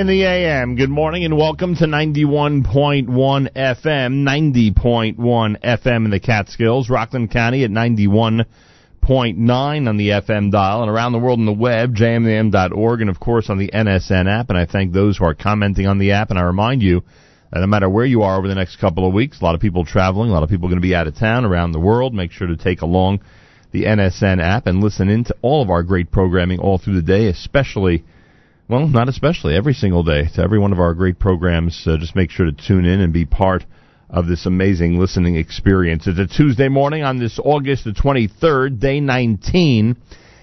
In the AM. Good morning and welcome to 91.1 FM, 90.1 FM in the Catskills, Rockland County at 91.9 on the FM dial, and around the world on the web, jmam.org, and of course on the NSN app. And I thank those who are commenting on the app, and I remind you that no matter where you are over the next couple of weeks, a lot of people traveling, a lot of people going to be out of town around the world. Make sure to take along the NSN app and listen in to all of our great programming all through the day, especially well, not especially, every single day to every one of our great programs. Uh, just make sure to tune in and be part of this amazing listening experience. It's a Tuesday morning on this August the 23rd, day 19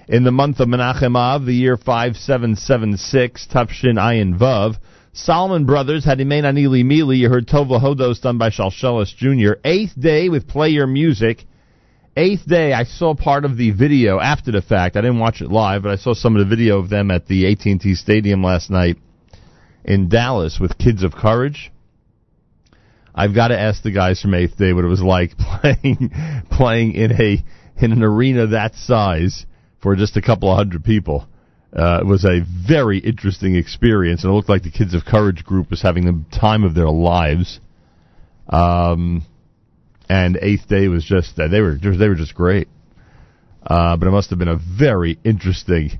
in the month of Menachem Av, the year 5776, Tufshin Ayin Vav. Solomon Brothers had Imain Anili Mili. You heard Tova Hodos done by Shalshelis Jr. Eighth day with Play Your Music. Eighth day, I saw part of the video after the fact. I didn't watch it live, but I saw some of the video of them at the AT&T Stadium last night in Dallas with Kids of Courage. I've got to ask the guys from Eighth Day what it was like playing playing in a in an arena that size for just a couple of hundred people. Uh, it was a very interesting experience, and it looked like the Kids of Courage group was having the time of their lives. Um, and Eighth Day was just uh, they were they were just great. Uh, but it must have been a very interesting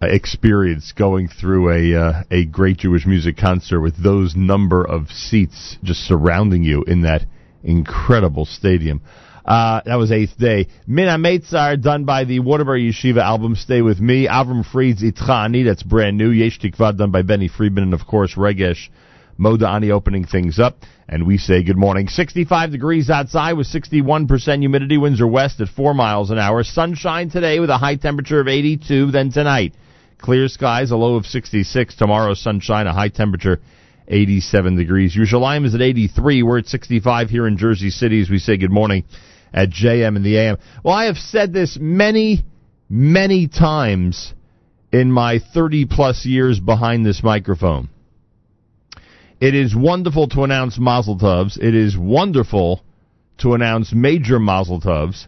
uh, experience going through a uh, a great Jewish music concert with those number of seats just surrounding you in that incredible stadium. Uh, that was eighth day. Mina Meitzar, done by the Waterbury Yeshiva album Stay With Me. Avram Fried's Itchani, that's brand new. Yesh Tikva, done by Benny Friedman. And of course, Regesh Modani opening things up. And we say good morning. 65 degrees outside with 61% humidity. Winds are west at 4 miles an hour. Sunshine today with a high temperature of 82. Then tonight, clear skies, a low of 66. Tomorrow, sunshine, a high temperature 87 degrees. Yerushalayim is at 83. We're at 65 here in Jersey City as we say good morning at JM and the AM. Well, I have said this many, many times in my 30 plus years behind this microphone. It is wonderful to announce Mazel Tovs. It is wonderful to announce major Mazel Tovs.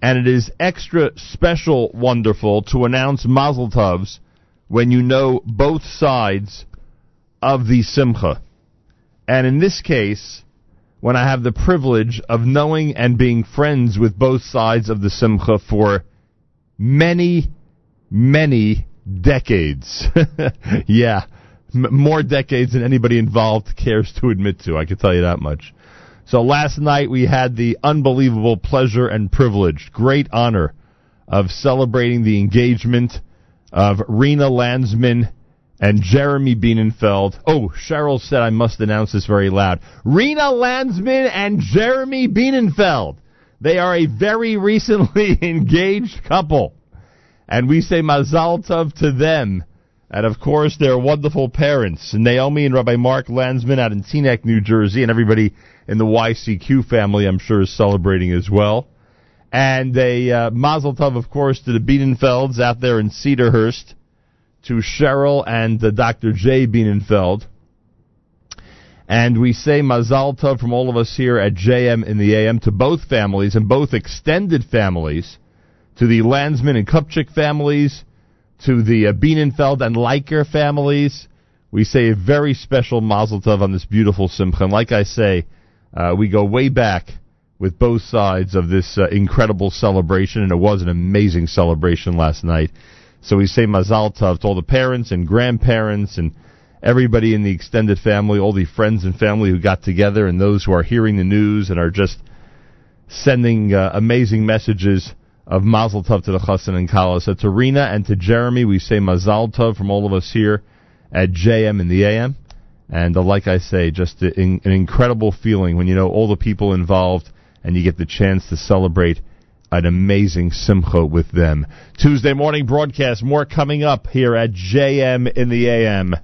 And it is extra special wonderful to announce Mazel Tovs when you know both sides of the Simcha. And in this case, when I have the privilege of knowing and being friends with both sides of the Simcha for many, many decades. yeah, m- more decades than anybody involved cares to admit to. I can tell you that much. So last night we had the unbelievable pleasure and privilege, great honor of celebrating the engagement of Rena Landsman and Jeremy Bienenfeld. Oh, Cheryl said I must announce this very loud. Rena Landsman and Jeremy Bienenfeld. They are a very recently engaged couple. And we say mazal tov to them. And of course, their wonderful parents, Naomi and Rabbi Mark Landsman out in Teaneck, New Jersey, and everybody in the YCQ family, I'm sure, is celebrating as well. And a uh, mazel tov, of course, to the Bienenfelds out there in Cedarhurst, to Cheryl and uh, Dr. Jay Bienenfeld. And we say mazal tov from all of us here at JM in the AM to both families and both extended families, to the Landsman and Kupchik families, to the uh, Bienenfeld and Leiker families. We say a very special mazel tov on this beautiful simcha. And like I say, uh, we go way back with both sides of this uh, incredible celebration, and it was an amazing celebration last night. So we say mazal tov to all the parents and grandparents and everybody in the extended family, all the friends and family who got together, and those who are hearing the news and are just sending uh, amazing messages of Mazel Tov to the Chassan and Kala. So to Rena and to Jeremy, we say Mazal Tov from all of us here at JM in the AM. And uh, like I say, just in, an incredible feeling when you know all the people involved and you get the chance to celebrate an amazing simcha with them. Tuesday morning broadcast, more coming up here at JM in the AM.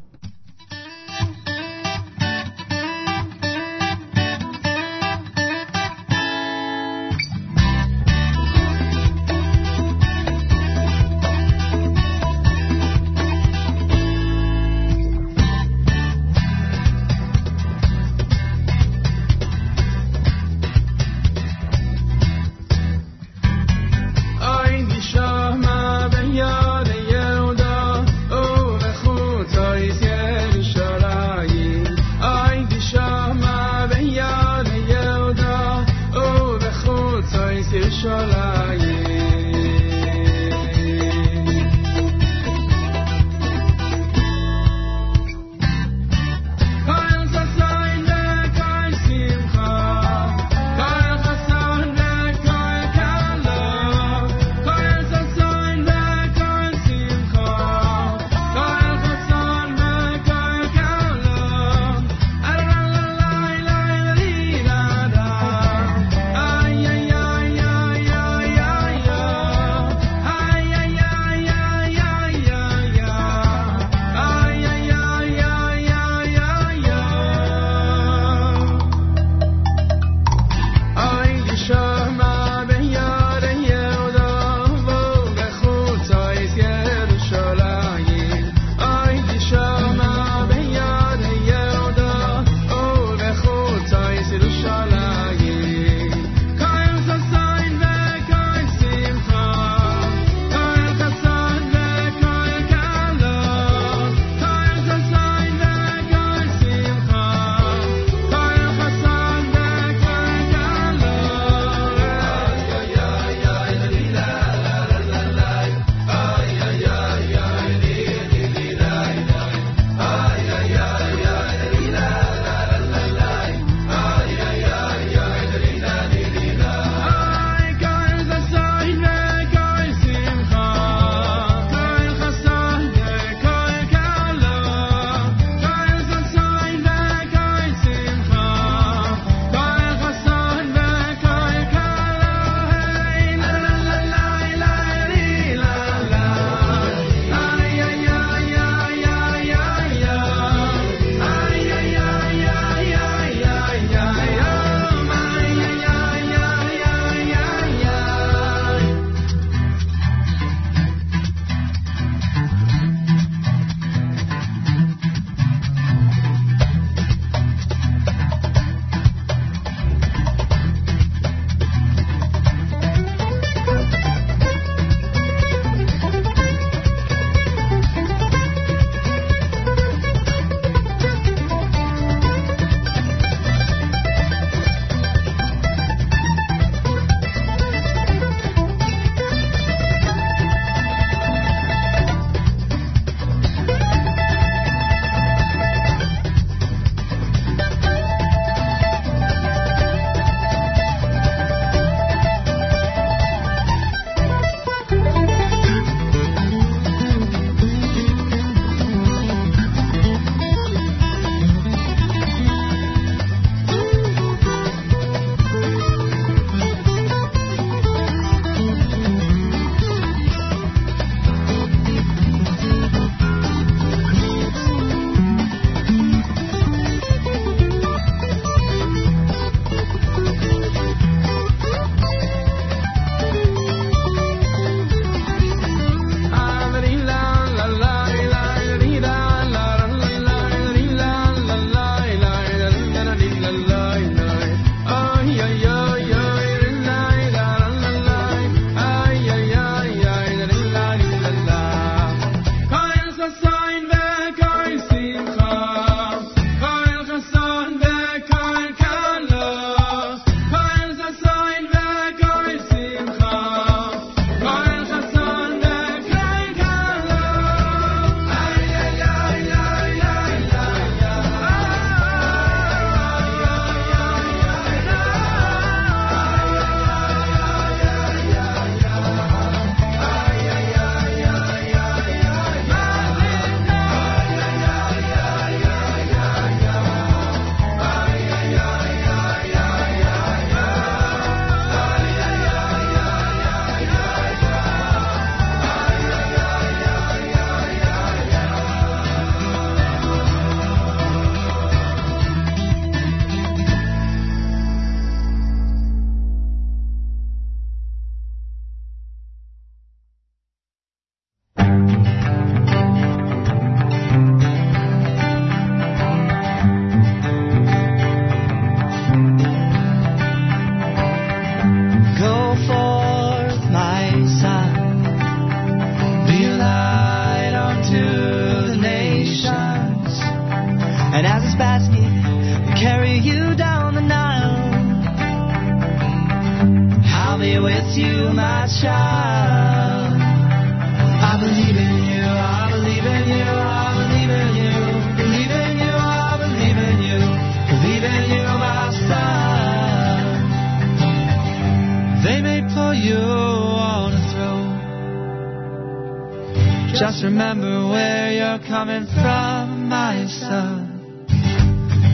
Just remember where you're coming from, my son.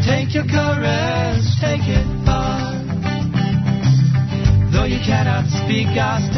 Take your courage, take it far. Though you cannot speak God's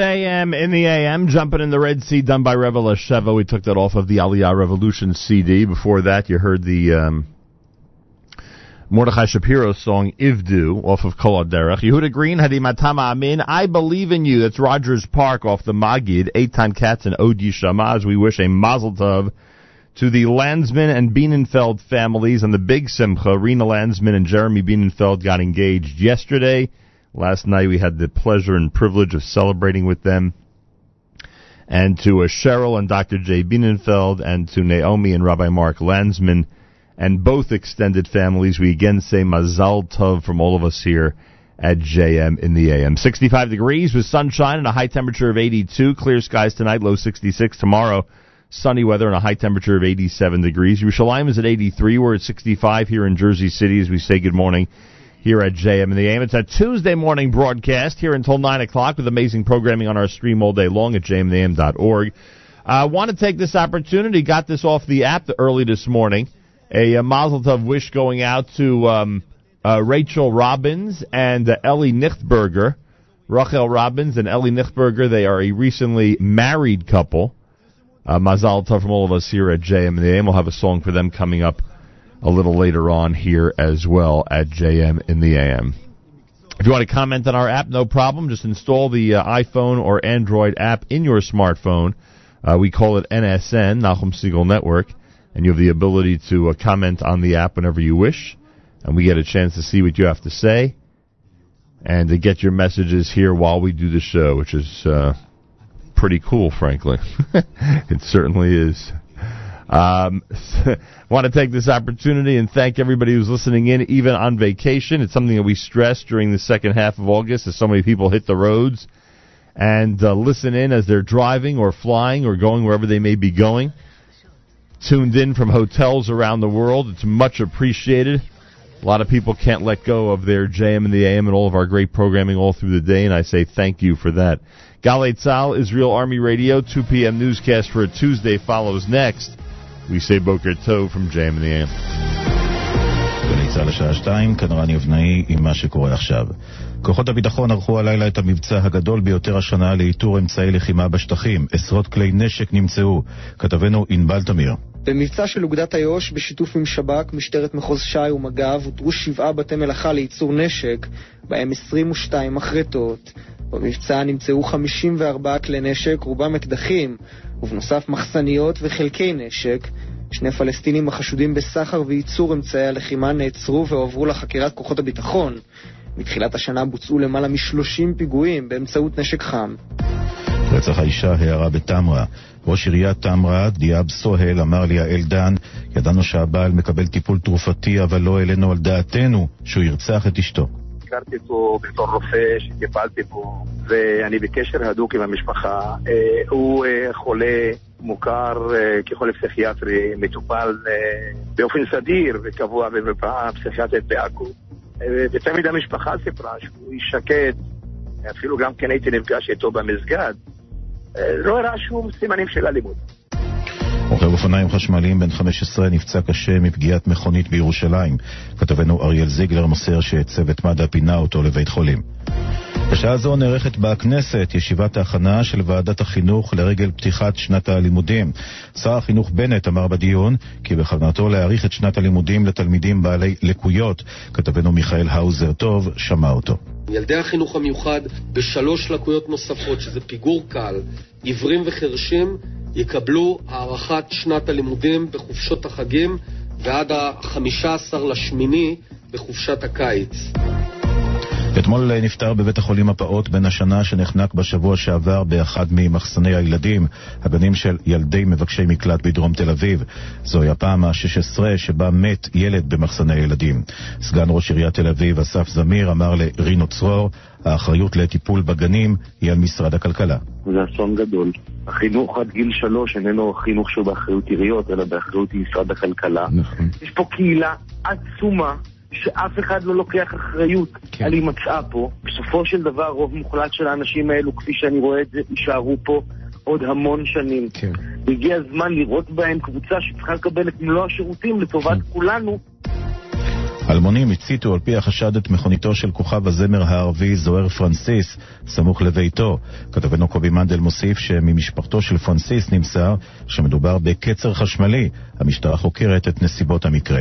JM in the AM, jumping in the Red Sea, done by Reva L'Sheva. We took that off of the Aliyah Revolution CD. Before that, you heard the um, Mordechai Shapiro song Ivdu off of Kol Derech. Yehuda Green, Hadimatama Amin. I believe in you. That's Rogers Park off the Magid. Eitan Katz and Odi Shamaz. We wish a Mazel Tov to the Landsman and Bienenfeld families and the big Simcha. Rena Landsman and Jeremy Bienenfeld got engaged yesterday. Last night we had the pleasure and privilege of celebrating with them. And to uh, Cheryl and Dr. Jay Bienenfeld and to Naomi and Rabbi Mark Landsman and both extended families, we again say Mazal Tov from all of us here at JM in the AM. 65 degrees with sunshine and a high temperature of 82. Clear skies tonight, low 66. Tomorrow, sunny weather and a high temperature of 87 degrees. Yerushalayim is at 83. We're at 65 here in Jersey City as we say good morning here at JM and the AM. It's a Tuesday morning broadcast here until 9 o'clock with amazing programming on our stream all day long at jmandtheam.org. I want to take this opportunity, got this off the app early this morning. A, a Mazel Tov wish going out to um, uh, Rachel Robbins and uh, Ellie Nichtberger. Rachel Robbins and Ellie Nichtberger, they are a recently married couple. Uh, Mazal Tov from all of us here at JM and the AM. We'll have a song for them coming up a little later on here as well at JM in the AM. If you want to comment on our app, no problem. Just install the uh, iPhone or Android app in your smartphone. Uh, we call it NSN, Nachum Segal Network, and you have the ability to uh, comment on the app whenever you wish, and we get a chance to see what you have to say and to get your messages here while we do the show, which is uh, pretty cool, frankly. it certainly is. Um, want to take this opportunity and thank everybody who's listening in, even on vacation. It's something that we stress during the second half of August as so many people hit the roads and uh, listen in as they're driving or flying or going wherever they may be going. Tuned in from hotels around the world. It's much appreciated. A lot of people can't let go of their JM in the AM and all of our great programming all through the day, and I say thank you for that. Galei Tzahal, Israel Army Radio, 2 p.m. newscast for a Tuesday follows next. We say Boker Tov from JM and the AM. גלי צה"ל לשעה שתיים, כאן רני אבנאי עם מה שקורה עכשיו. כוחות הביטחון ערכו הלילה את המבצע הגדול ביותר השנה לאיתור אמצעי לחימה בשטחים. עשרות כלי נשק נמצאו. כתבנו ענבל תמיר. במבצע של אוגדת איו"ש בשיתוף עם שב"כ, משטרת מחוז ש"י ומג"ב אותרו שבעה בתי מלאכה לייצור נשק, בהם 22 מחרטות. במבצע נמצאו 54 כלי נשק, רובם אקדחים, ובנוסף מחסניות וחלקי נשק. שני פלסטינים החשודים בסחר וייצור אמצעי הלחימה נעצרו והועברו לחקירת כוחות הביטחון. מתחילת השנה בוצעו למעלה מ-30 פיגועים באמצעות נשק חם. רצח האישה הערה בתמרה. ראש עיריית תמרה, דיאב סוהל, אמר ליעל דן, ידענו שהבעל מקבל טיפול תרופתי, אבל לא העלינו על דעתנו שהוא ירצח את אשתו. הכרתי אותו בתור רופא שטיפלתי בו, ואני בקשר הדוק עם המשפחה. אה, הוא אה, חולה מוכר אה, כחולה פסיכיאטרי, מטופל באופן סדיר וקבוע במרפאה פסיכיאטרית בעכו. ותמיד המשפחה סיפרה שהוא איש שקט, אפילו גם כן הייתי נפגש איתו במסגד. לא הראה שום סימנים של אלימות. רוכב אופניים חשמליים בן 15 נפצע קשה מפגיעת מכונית בירושלים. כתבנו אריאל זיגלר מוסר שצוות מד"א פינה אותו לבית חולים. בשעה זו נערכת בכנסת ישיבת ההכנה של ועדת החינוך לרגל פתיחת שנת הלימודים. שר החינוך בנט אמר בדיון כי בכוונתו להאריך את שנת הלימודים לתלמידים בעלי לקויות. כתבנו מיכאל האוזר טוב שמע אותו. ילדי החינוך המיוחד בשלוש לקויות נוספות, שזה פיגור קל, עיוורים וחרשים, יקבלו הארכת שנת הלימודים בחופשות החגים ועד ה-15 לשמיני בחופשת הקיץ. אתמול נפטר בבית החולים הפעוט בן השנה שנחנק בשבוע שעבר באחד ממחסני הילדים, הגנים של ילדי מבקשי מקלט בדרום תל אביב. זוהי הפעם ה-16 שבה מת ילד במחסני הילדים. סגן ראש עיריית תל אביב אסף זמיר אמר לרינו צרור, האחריות לטיפול בגנים היא על משרד הכלכלה. זה אסון גדול. החינוך עד גיל שלוש איננו חינוך שהוא באחריות עיריות, אלא באחריות משרד הכלכלה. נכון. יש פה קהילה עצומה שאף אחד לא לוקח אחריות כן. על הימצאה פה. בסופו של דבר, רוב מוחלט של האנשים האלו, כפי שאני רואה את זה, יישארו פה עוד המון שנים. כן. והגיע הזמן לראות בהם קבוצה שצריכה לקבל את מלוא השירותים לטובת כן. כולנו. אלמונים הציתו על פי החשד את מכוניתו של כוכב הזמר הערבי זוהר פרנסיס, סמוך לביתו. כתבנו קובי מנדל מוסיף שממשפחתו של פרנסיס נמסר שמדובר בקצר חשמלי. המשטרה חוקרת את נסיבות המקרה.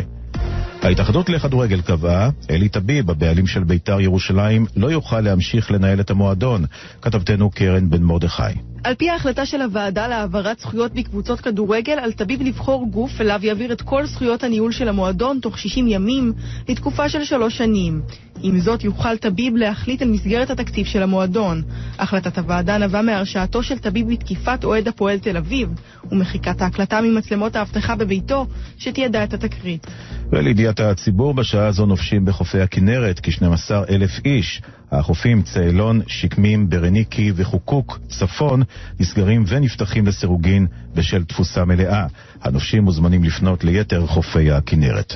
ההתאחדות לכדורגל קבעה, אלי טביב, הבעלים של בית"ר ירושלים, לא יוכל להמשיך לנהל את המועדון. כתבתנו קרן בן מרדכי. על פי ההחלטה של הוועדה להעברת זכויות בקבוצות כדורגל, על טביב לבחור גוף אליו יעביר את כל זכויות הניהול של המועדון תוך 60 ימים, לתקופה של שלוש שנים. עם זאת, יוכל טביב להחליט על מסגרת התקציב של המועדון. החלטת הוועדה נבעה מהרשעתו של טביב בתקיפת אוהד הפועל תל אביב, ומחיקת ההקלטה ממצלמות האבטחה בביתו, שתיעדה את התקרית. ולידיעת הציבור, בשעה זו נופשים בחופי הכנרת כ-12 אלף איש. החופים צאלון, שקמים, ברניקי וחוקוק, צפון, נסגרים ונפתחים לסירוגין בשל תפוסה מלאה. הנופשים מוזמנים לפנות ליתר חופי הכנרת.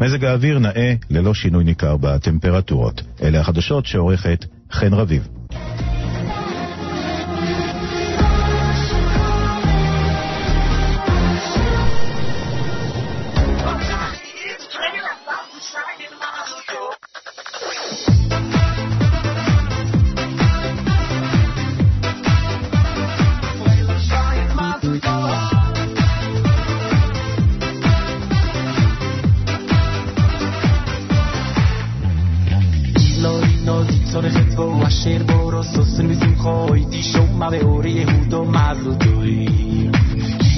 מזג האוויר נאה ללא שינוי ניכר בטמפרטורות. אלה החדשות שעורכת חן רביב. ser borrosos il viso insomma به اوره یهود و مردودایی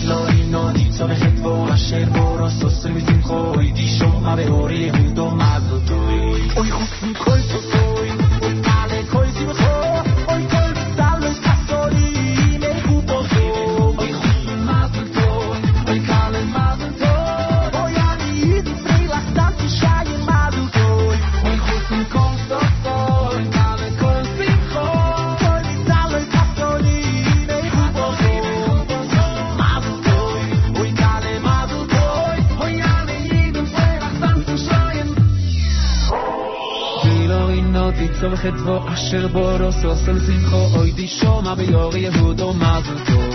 لارینو دیتا به خطبا و شیر بارا سوسر میزیم خوی. دیشم به اوره یهود و مردودایی اوی تو خدا و عشر بار او رسوصل سیم خو ایدی شو مبا یقه هودو تو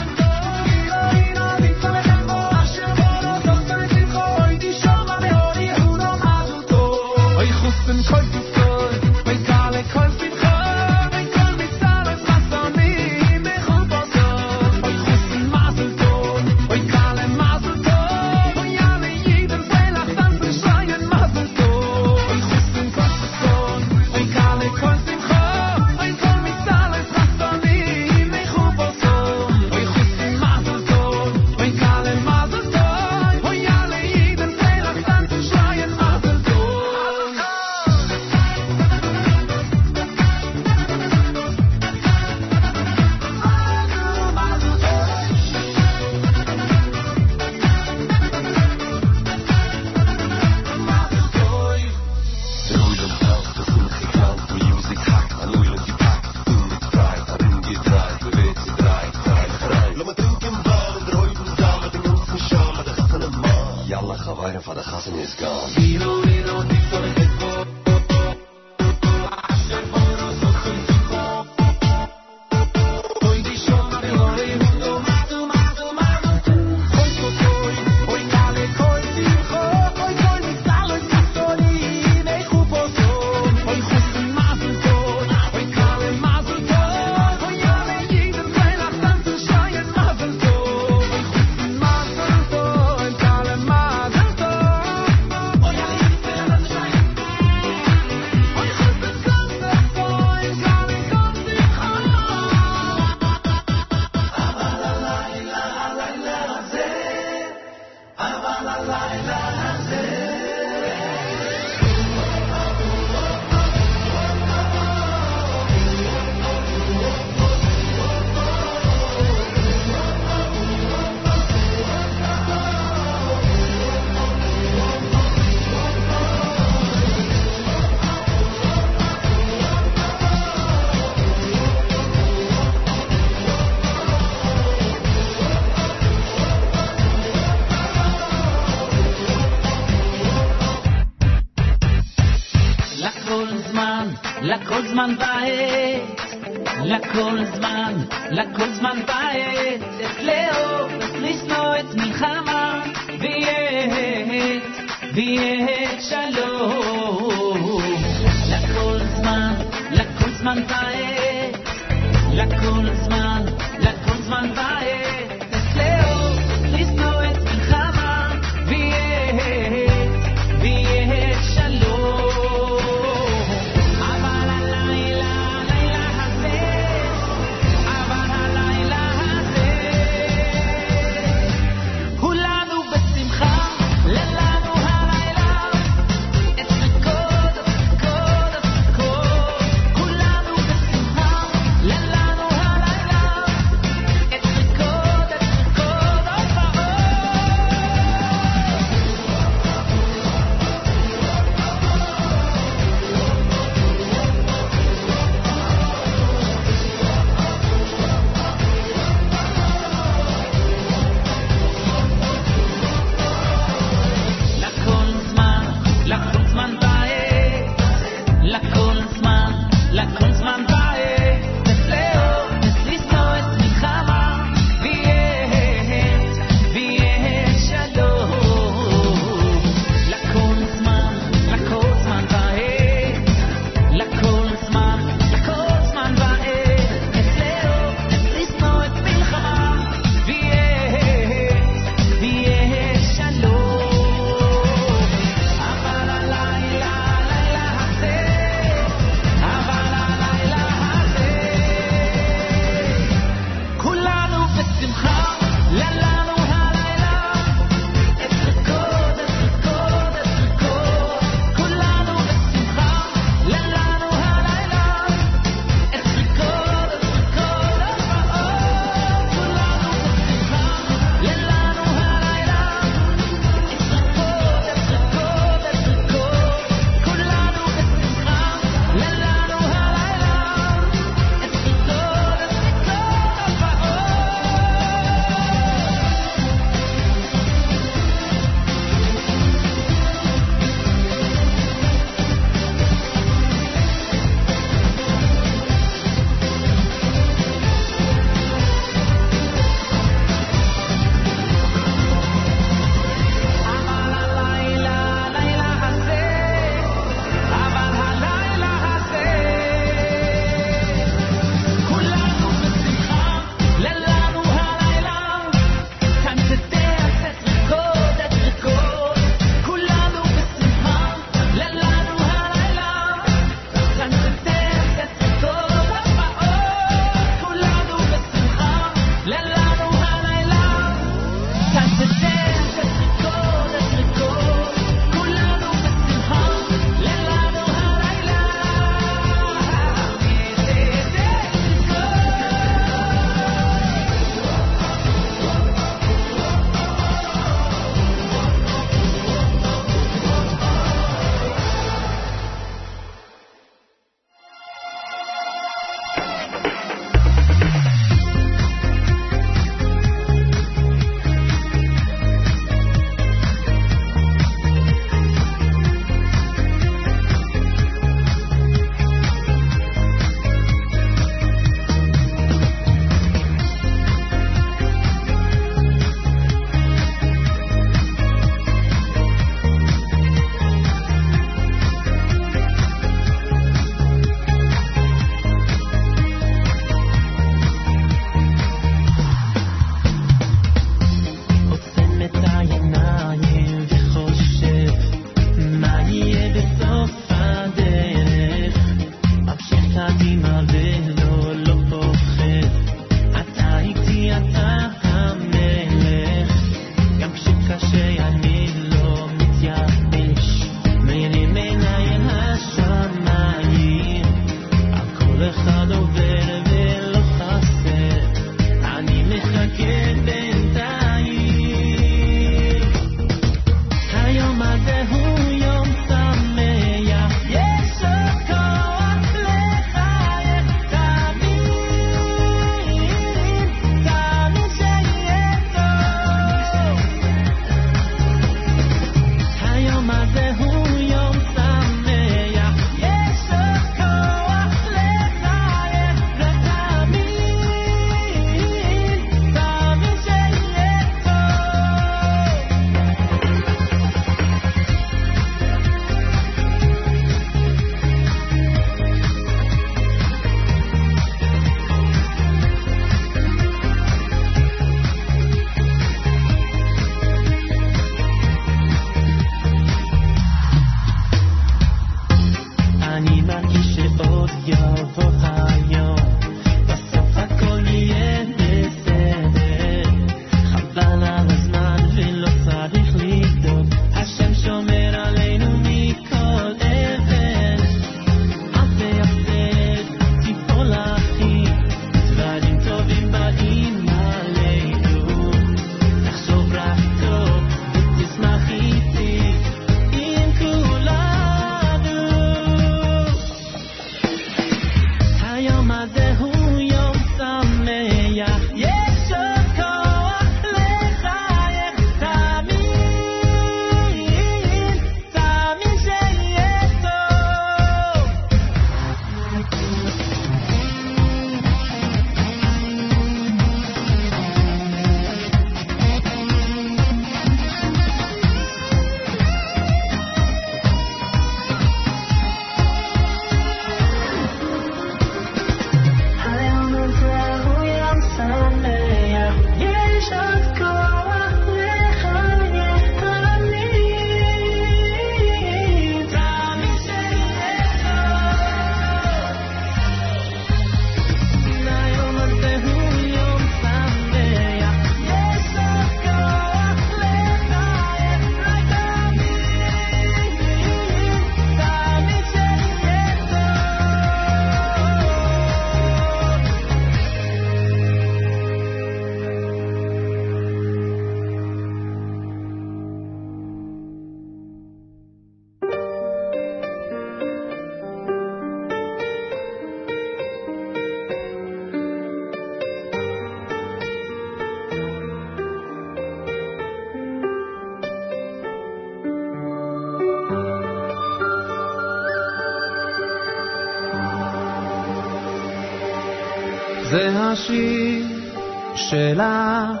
שלך,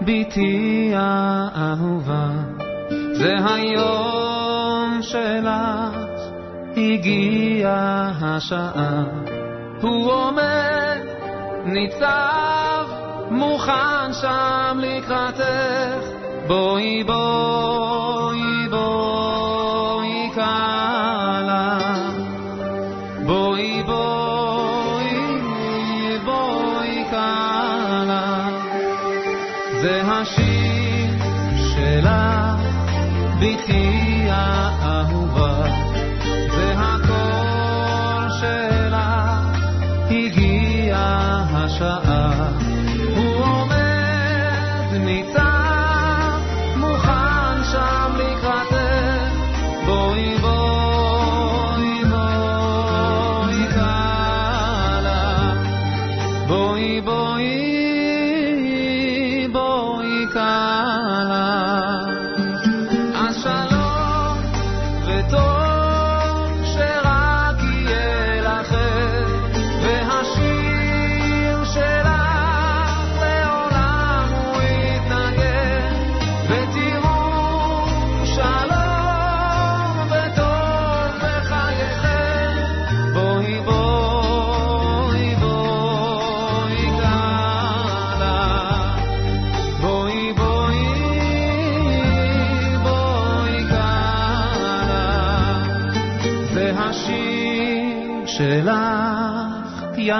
בתי האהובה. זה היום שלך, הגיעה השעה. הוא עומד, ניצב, מוכן שם לקראתך. בואי בואי בואי כאן.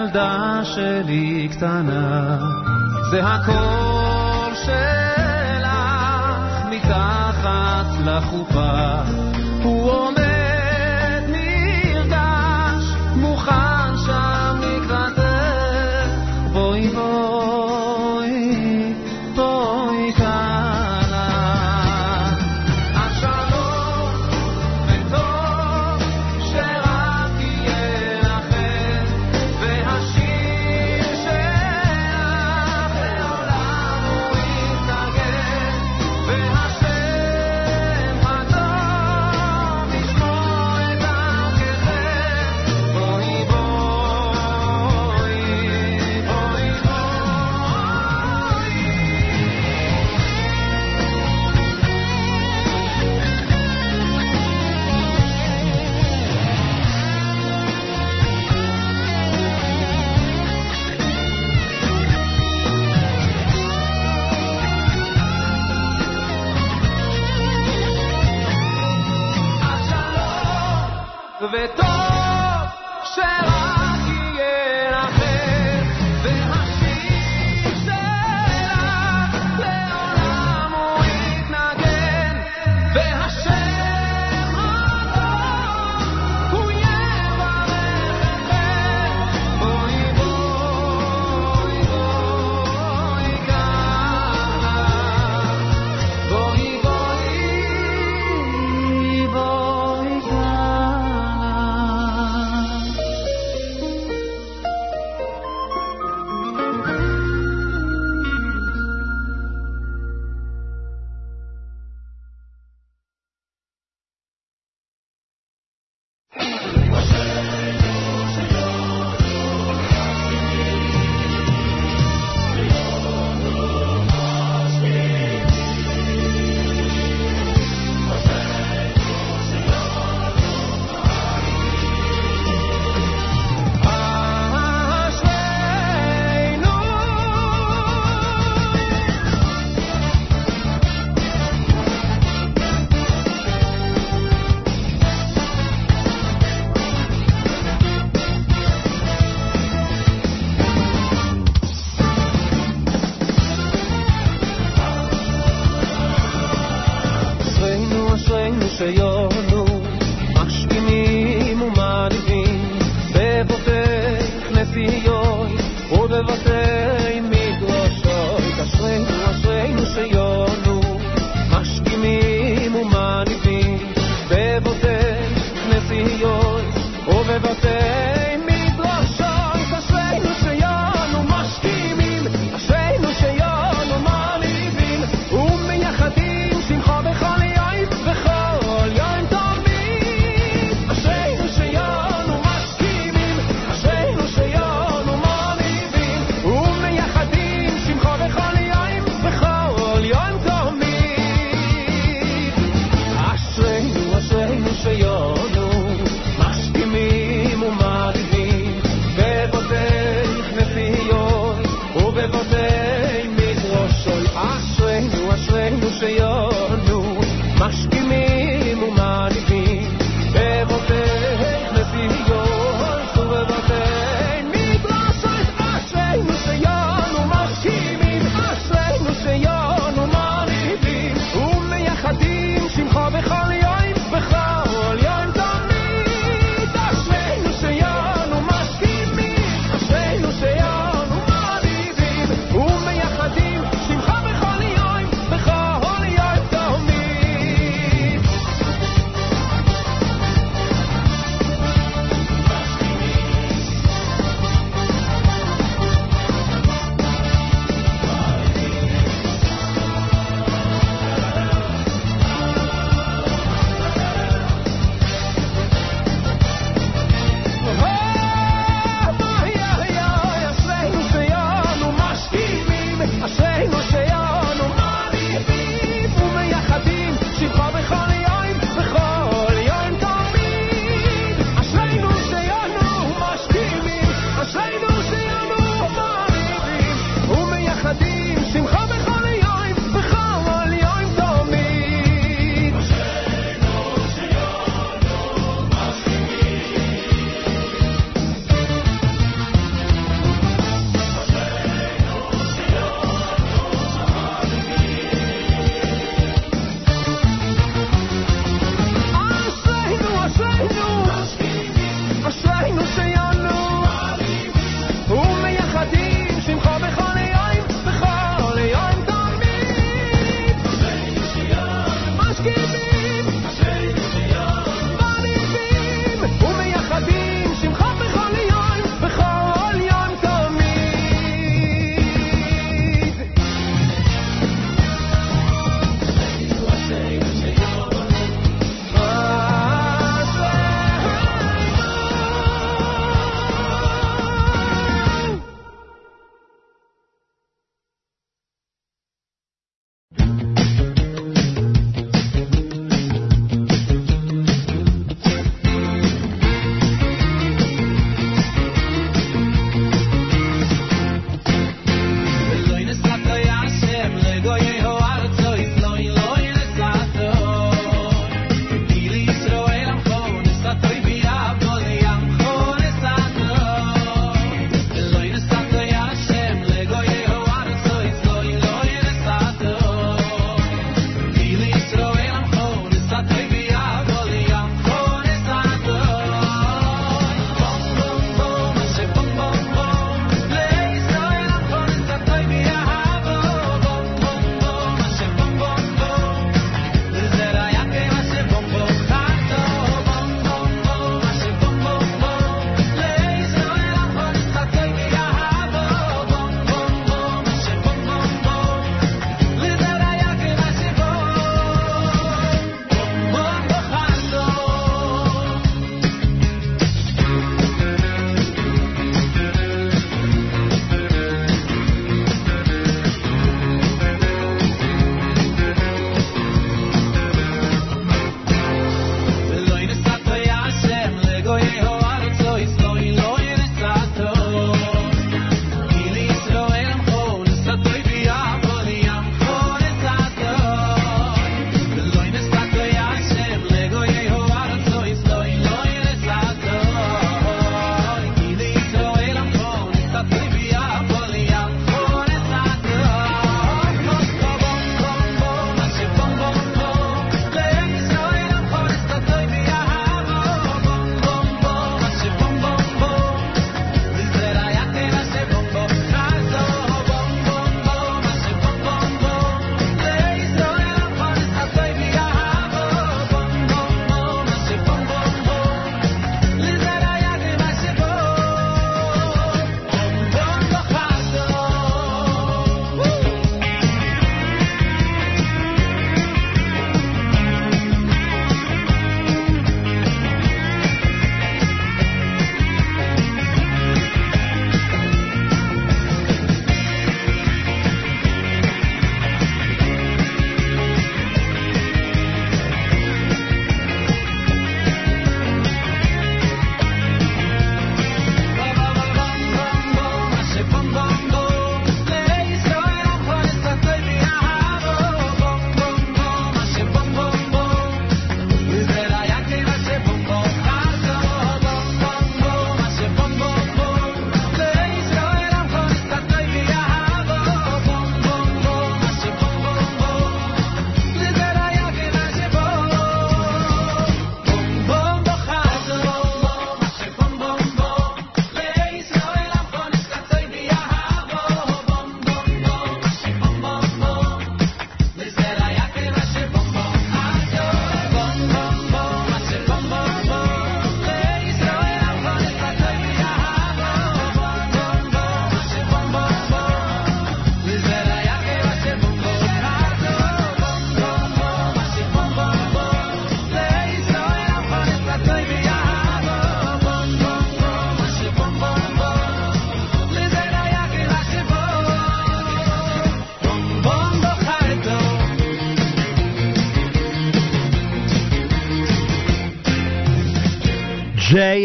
ילדה שלי קטנה, זה הקול שלך מתחת לחופה. светът ще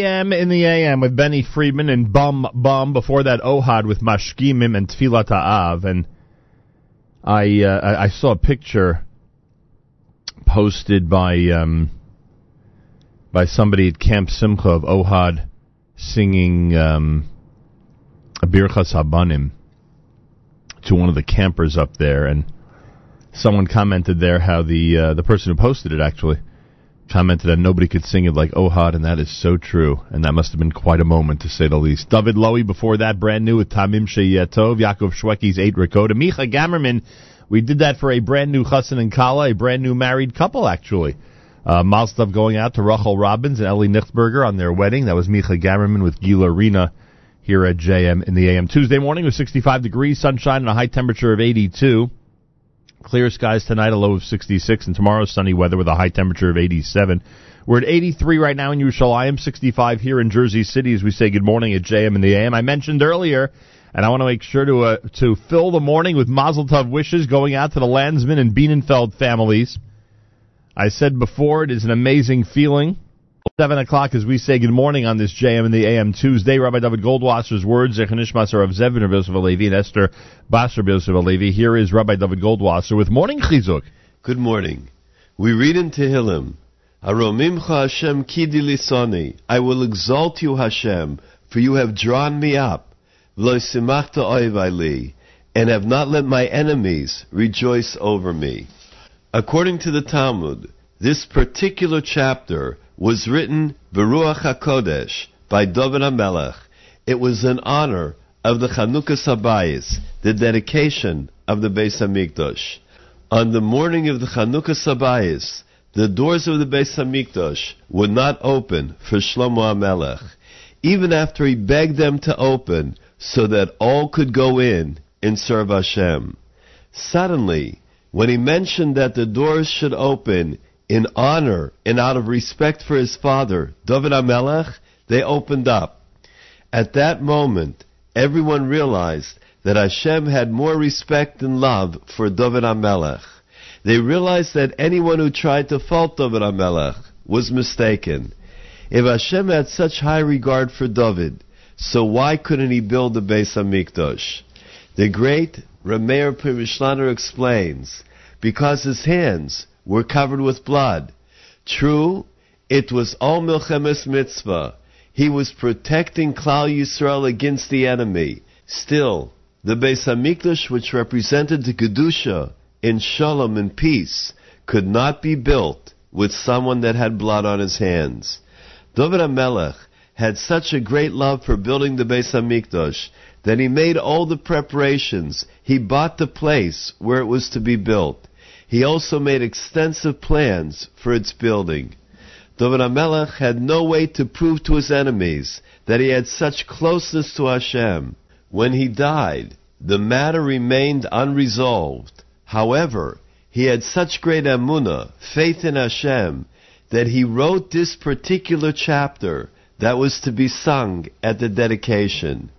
JM in the AM with Benny Friedman and Bum Bum. Before that, Ohad with Mashkimim and Tfilat Ha'av. And I, uh, I I saw a picture posted by um, by somebody at Camp Simcha of Ohad singing um, Birchas Habanim to one of the campers up there, and someone commented there how the uh, the person who posted it actually commented that nobody could sing it like Ohad, and that is so true. And that must have been quite a moment, to say the least. David Lowy before that, brand new with Tamim Sheyetov, Yaakov Shwekey's eight Rakoda, Micha Gammerman. We did that for a brand new Chassan and Kala, a brand new married couple, actually. Uh, Mazel Tov going out to Rachel Robbins and Ellie Nichtberger on their wedding. That was Micha Gammerman with Gila Rena here at JM in the AM. Tuesday morning was 65 degrees, sunshine, and a high temperature of 82. Clear skies tonight, a low of 66, and tomorrow sunny weather with a high temperature of 87. We're at 83 right now in Ushal. I am 65 here in Jersey City as we say good morning at JM in the AM. I mentioned earlier, and I want to make sure to uh, to fill the morning with Mazel Tov wishes going out to the Landsman and Bienenfeld families. I said before, it is an amazing feeling. 7 o'clock as we say good morning on this JM in the AM Tuesday. Rabbi Dovid Goldwasser's words, Zechanishmasar of Zevin of Yosef Alevi and Esther Basar Alevi. Here is Rabbi Dovid Goldwasser with Morning Chizuk. Good morning. We read in Tehillim, Aromimcha Hashem kidi. I will exalt you, Hashem, for you have drawn me up. V'lo simachta oivai li, and have not let my enemies rejoice over me. According to the Talmud, this particular chapter was written Beruach HaKodesh by David HaMelech. It was in honor of the Chanukas HaBayis, the dedication of the Beis HaMikdash. On the morning of the Chanukas HaBayis, the doors of the Beis HaMikdash would not open for Shlomo HaMelech, even after he begged them to open so that all could go in and serve Hashem. Suddenly, when he mentioned that the doors should open in honor and out of respect for his father, David HaMelech, they opened up. At that moment, everyone realized that Hashem had more respect and love for David HaMelech. They realized that anyone who tried to fault David HaMelech was mistaken. If Hashem had such high regard for David, so why couldn't he build the Beis HaMikdash? The great Rameir Premishlaner explains, because his hands were covered with blood. True, it was all Milchemes Mitzvah. He was protecting Klal Yisrael against the enemy. Still, the Beis Hamikdash, which represented the Kedusha in Shalom and peace, could not be built with someone that had blood on his hands. David HaMelech had such a great love for building the Beis Hamikdash that he made all the preparations. He bought the place where it was to be built. He also made extensive plans for its building. David HaMelech had no way to prove to his enemies that he had such closeness to Hashem. When he died, the matter remained unresolved. However, he had such great emunah, faith in Hashem, that he wrote this particular chapter that was to be sung at the dedication.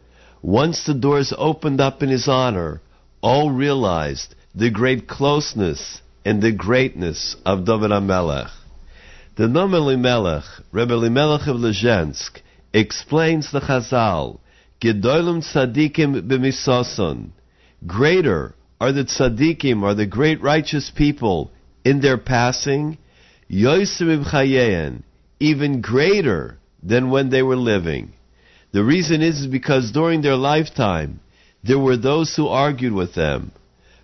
Once the doors opened up in his honor, all realized the great closeness and the greatness of David HaMelech. The Noam Elimelech, Rebbe Elimelech of Lezhensk, explains the Chazal, Gedolim tzadikim b'misoson. Greater are the tzadikim, are the great righteous people in their passing, yosim chayein, even greater than when they were living. The reason is because during their lifetime, there were those who argued with them.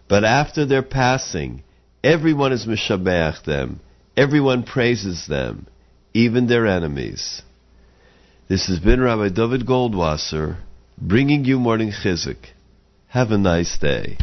But after their passing, everyone is mishabeach them. Everyone praises them, even their enemies. This has been Rabbi Dovid Goldwasser bringing you Morning Chizuk. Have a nice day.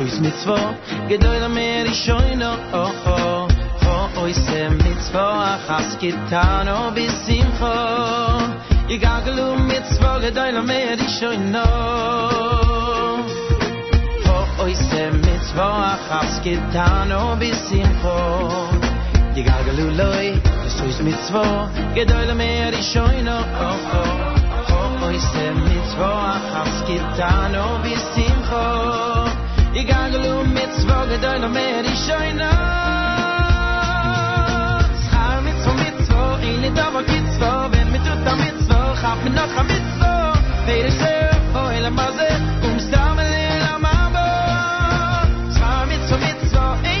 shoyz mitzvo gedoyle mer shoyno o oh, o ho oy oh, oh, se mitzvo khas kitan o bisim kho i gaglu mitzvo gedoyle mer shoyno ho oy se mitzvo khas kitan o bisim kho i loy shoyz mitzvo gedoyle mer shoyno o o ho oy se mitzvo khas kitan o bisim kho Igaglu mitzvo gedoy no mer Schar mitzvo mitzvo in it aber kitzvo Wenn mit tut a mitzvo chaf mit noch a mitzvo Peire se oy la maze um stamel la mabo Schar mitzvo mitzvo in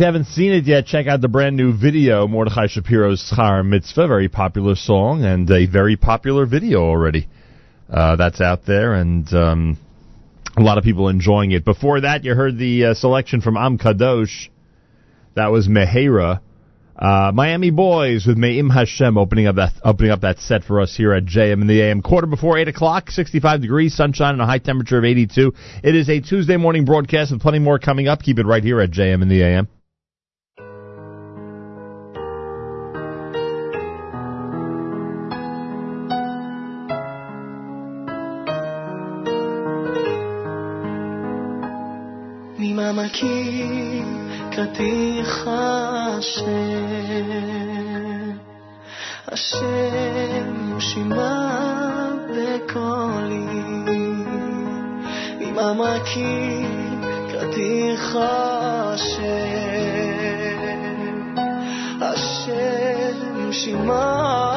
you haven't seen it yet, check out the brand new video, Mordechai Shapiro's Schar Mitzvah. Very popular song and a very popular video already. Uh, that's out there, and um, a lot of people enjoying it. Before that, you heard the uh, selection from Am Kadosh. That was Mehera. Uh, Miami Boys with Me'im Hashem opening up that opening up that set for us here at JM in the AM. Quarter before eight o'clock, 65 degrees, sunshine, and a high temperature of 82. It is a Tuesday morning broadcast with plenty more coming up. Keep it right here at JM in the AM. אלוקים קדיך השם, השם שמע בקולי, עם עמקים קדיך השם, השם שמע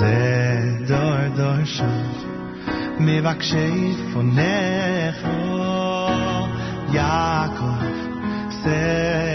זה דור דור שוב מבקשי פונך יעקב זה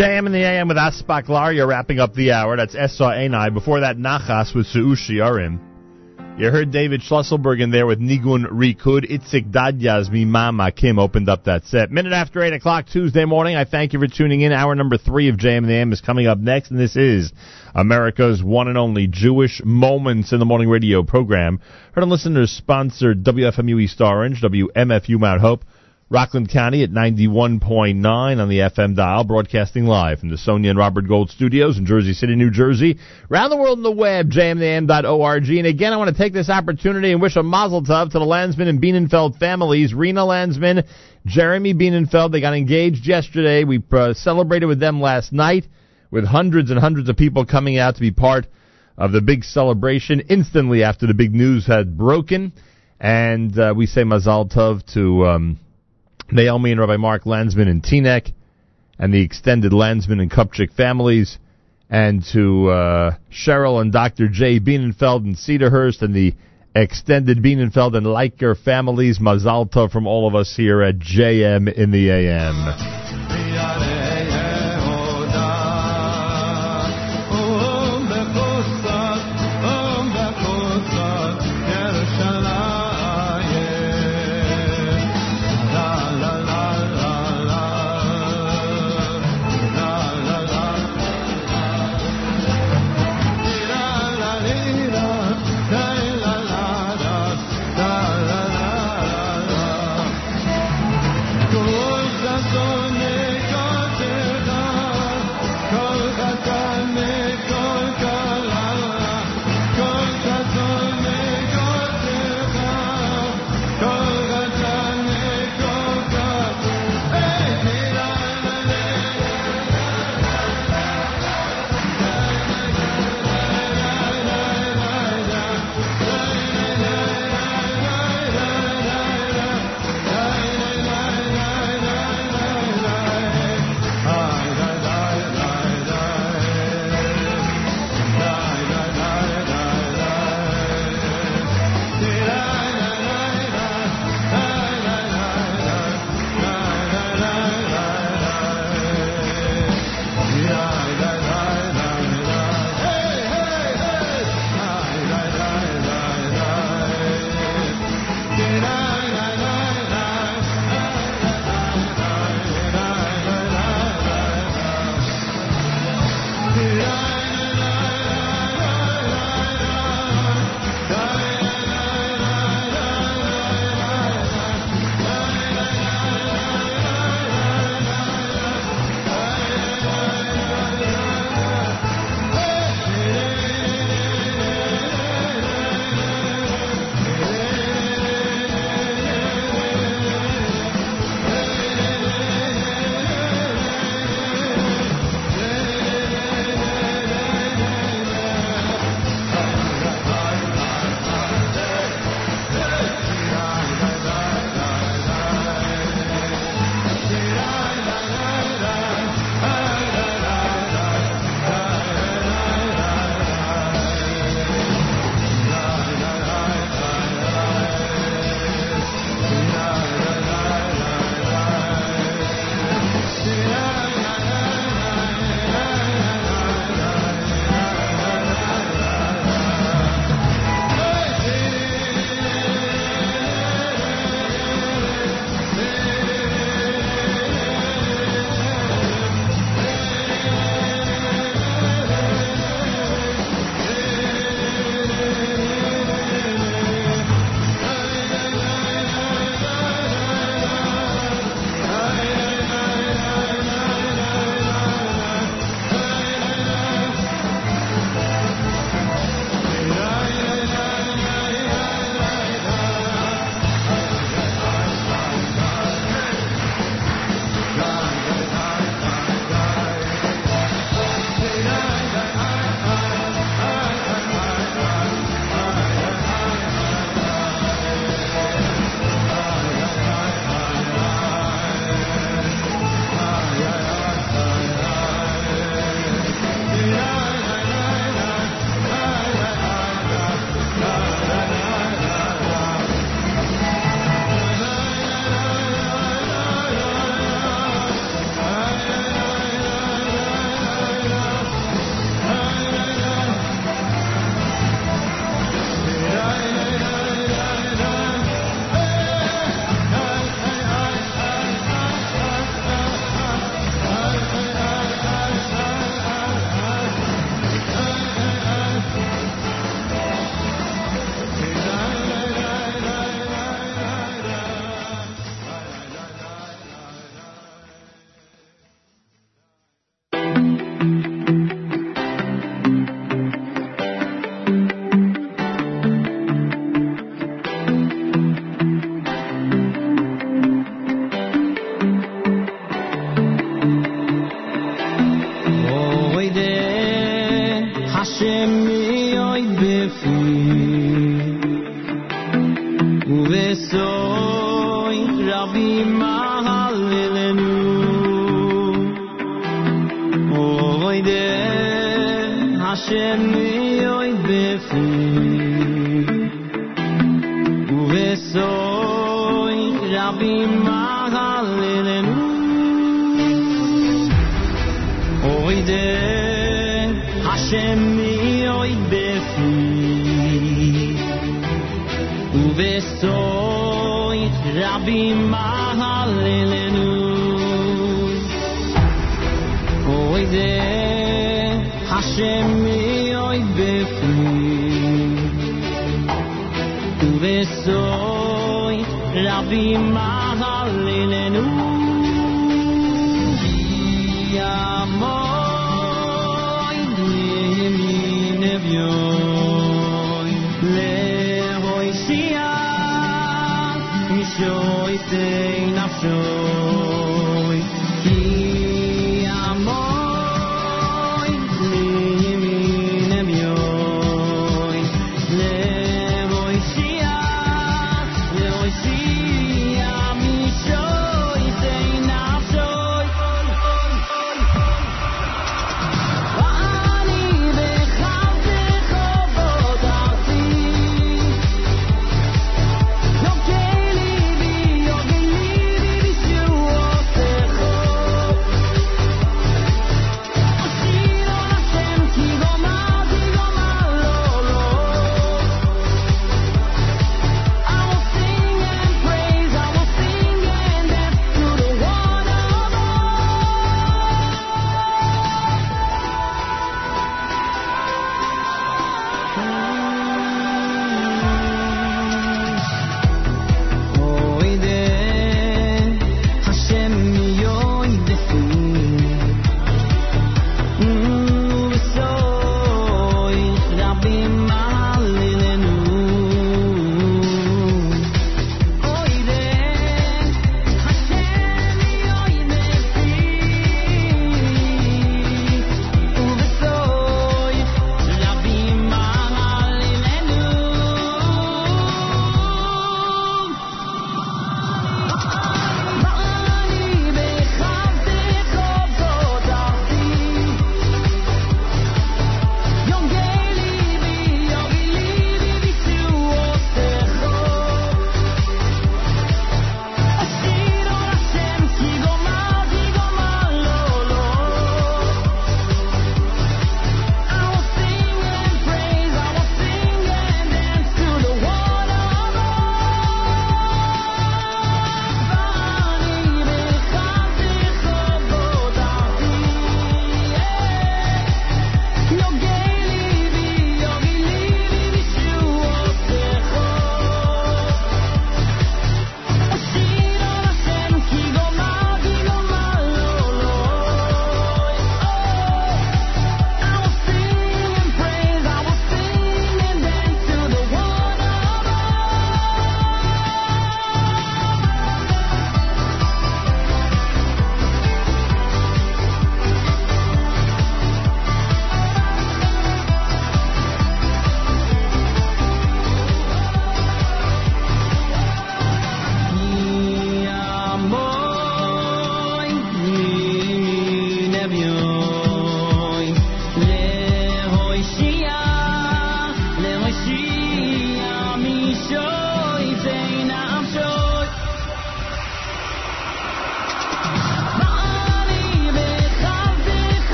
JM in the AM with Aspak Laria wrapping up the hour. That's Esa Einai. Before that, Nachas with Se'u She'arim. You heard David Schlusselberg in there with Nigun Rikud. Itzik Dadya's Mimama Kim opened up that set. Minute after 8 o'clock Tuesday morning. I thank you for tuning in. Hour number three of JM in the AM is coming up next, and this is America's one and only Jewish Moments in the Morning radio program. Heard on listeners sponsored WFMU East Orange, WMFU Mount Hope, Rockland County at 91.9 on the FM dial, broadcasting live from the Sonia and Robert Gold studios in Jersey City, New Jersey. Around the world on the web, jmnam.org. And again, I want to take this opportunity and wish a mazel tov to the Landsman and Bienenfeld families. Rena Landsman, Jeremy Bienenfeld, they got engaged yesterday. We uh, celebrated with them last night with hundreds and hundreds of people coming out to be part of the big celebration instantly after the big news had broken. And uh, we say Mazal Tov to um, Naomi and Rabbi Mark Landsman and Teaneck, and the extended Landsman and Kupchik families, and to uh, Cheryl and Dr. Jay Bienenfeld and Cedarhurst, and the extended Bienenfeld and Leiker families. Mazalta from all of us here at JM in the AM.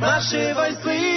наши войны.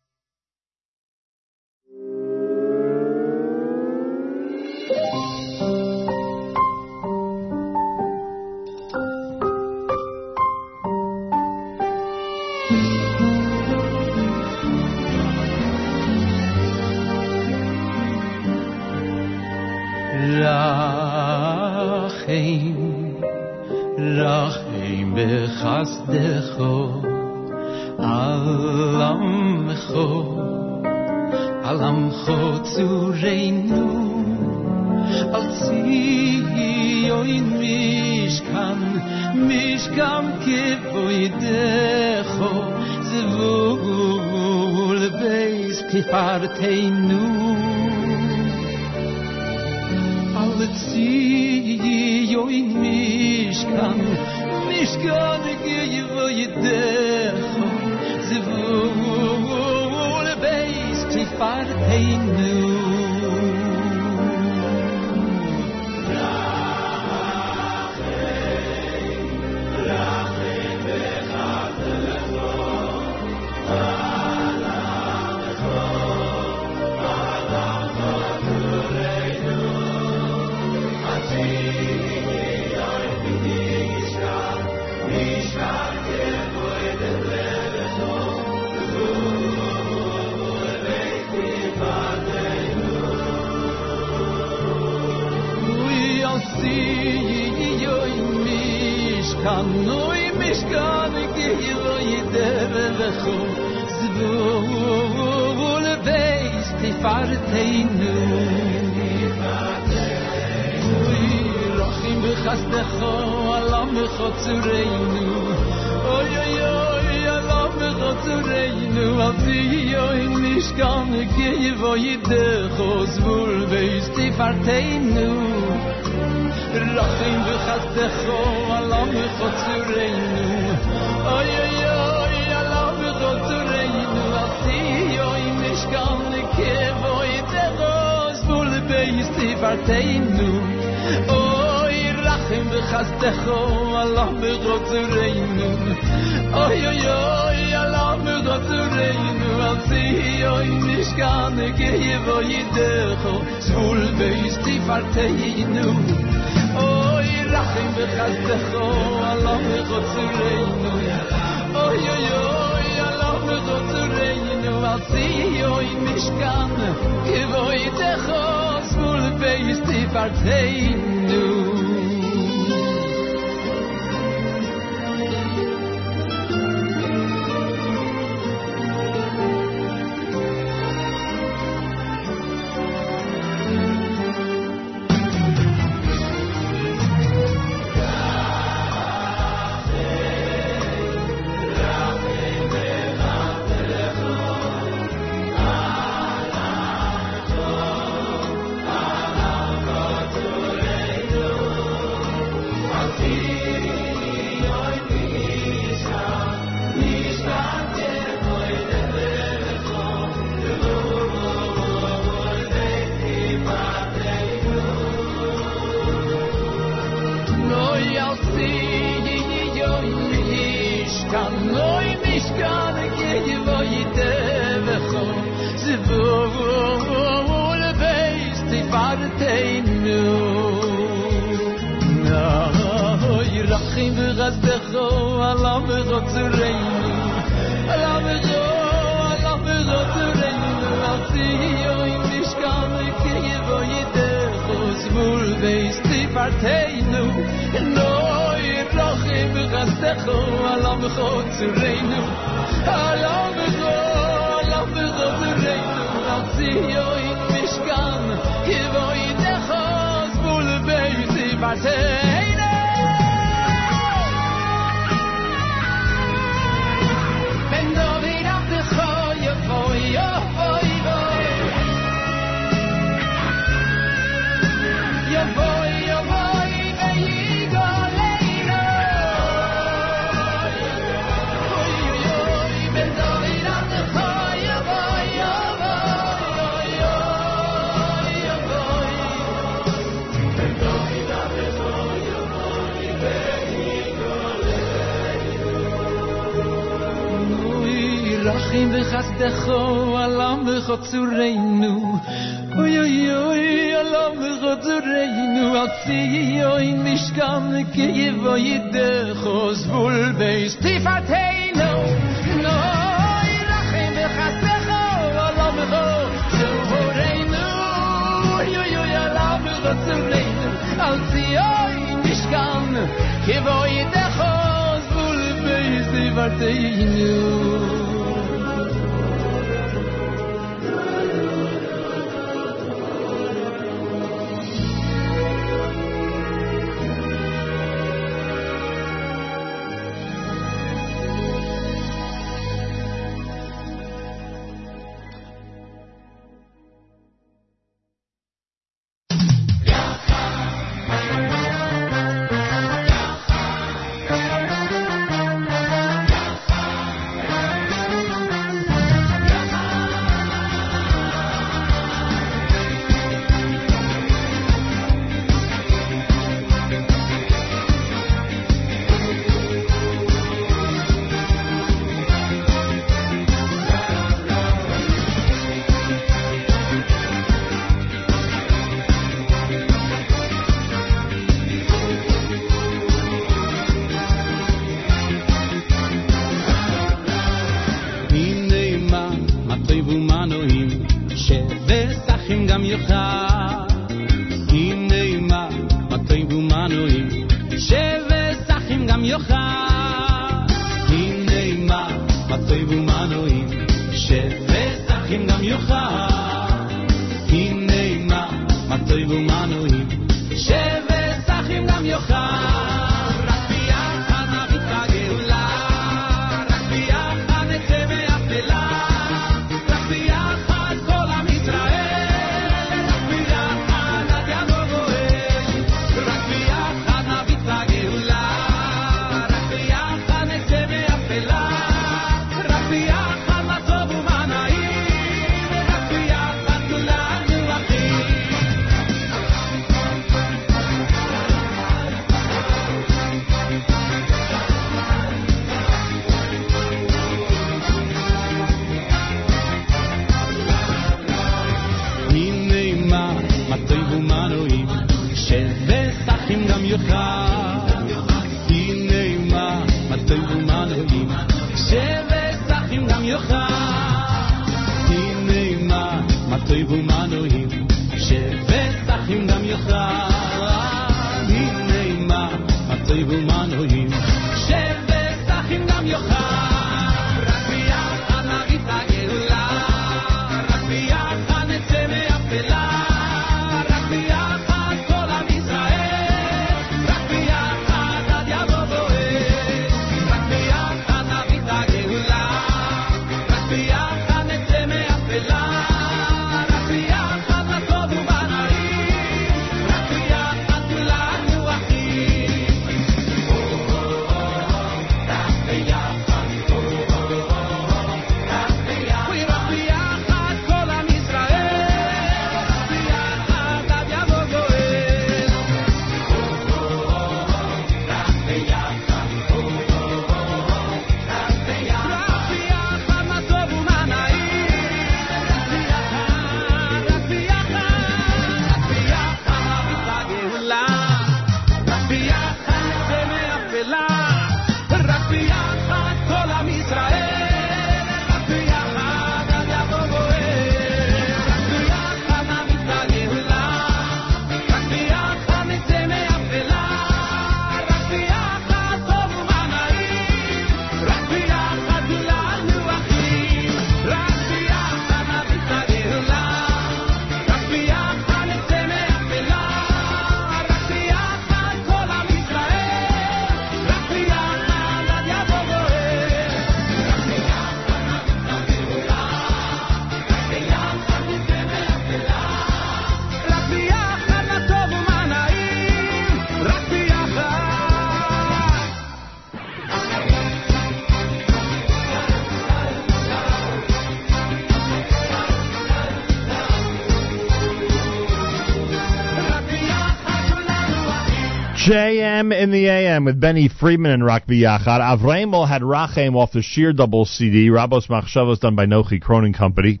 JM in the AM with Benny Friedman and Rock Biyachad. Avremel had Rachem off the Sheer Double CD. Rabos Machshavos done by Nochi Cronin Company.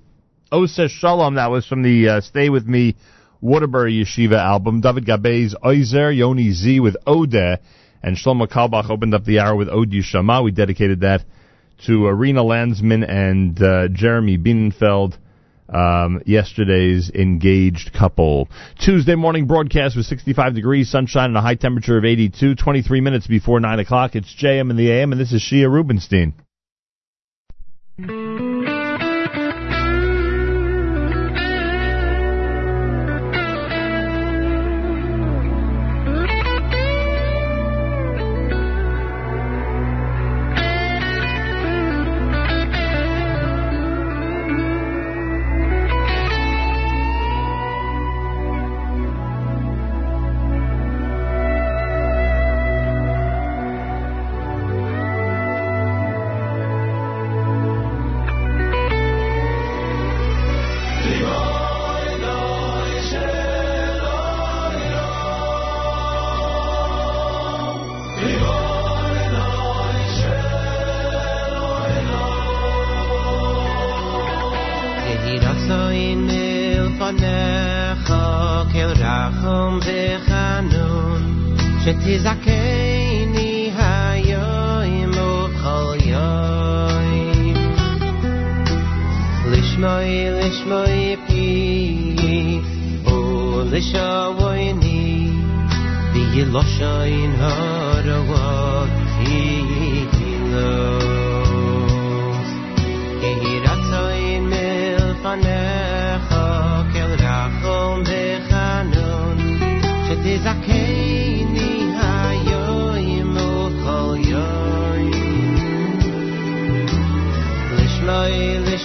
Ose Shalom, that was from the uh, Stay With Me Waterbury Yeshiva album. David Gabez Oizer, Yoni Z with Ode, and Shlomo Kalbach opened up the hour with Ode Yishama. We dedicated that to Arena Landsman and uh, Jeremy Bienenfeld um, yesterday's engaged couple. Tuesday morning broadcast with 65 degrees, sunshine, and a high temperature of 82. 23 minutes before 9 o'clock. It's JM in the AM, and this is Shia Rubenstein. מלפניך כל רחום וחנון שתזכני היום ובכל יום לשמוי לשמוי פי ולשוויני וילושין הרעות תהילות יהי רצון מלפניך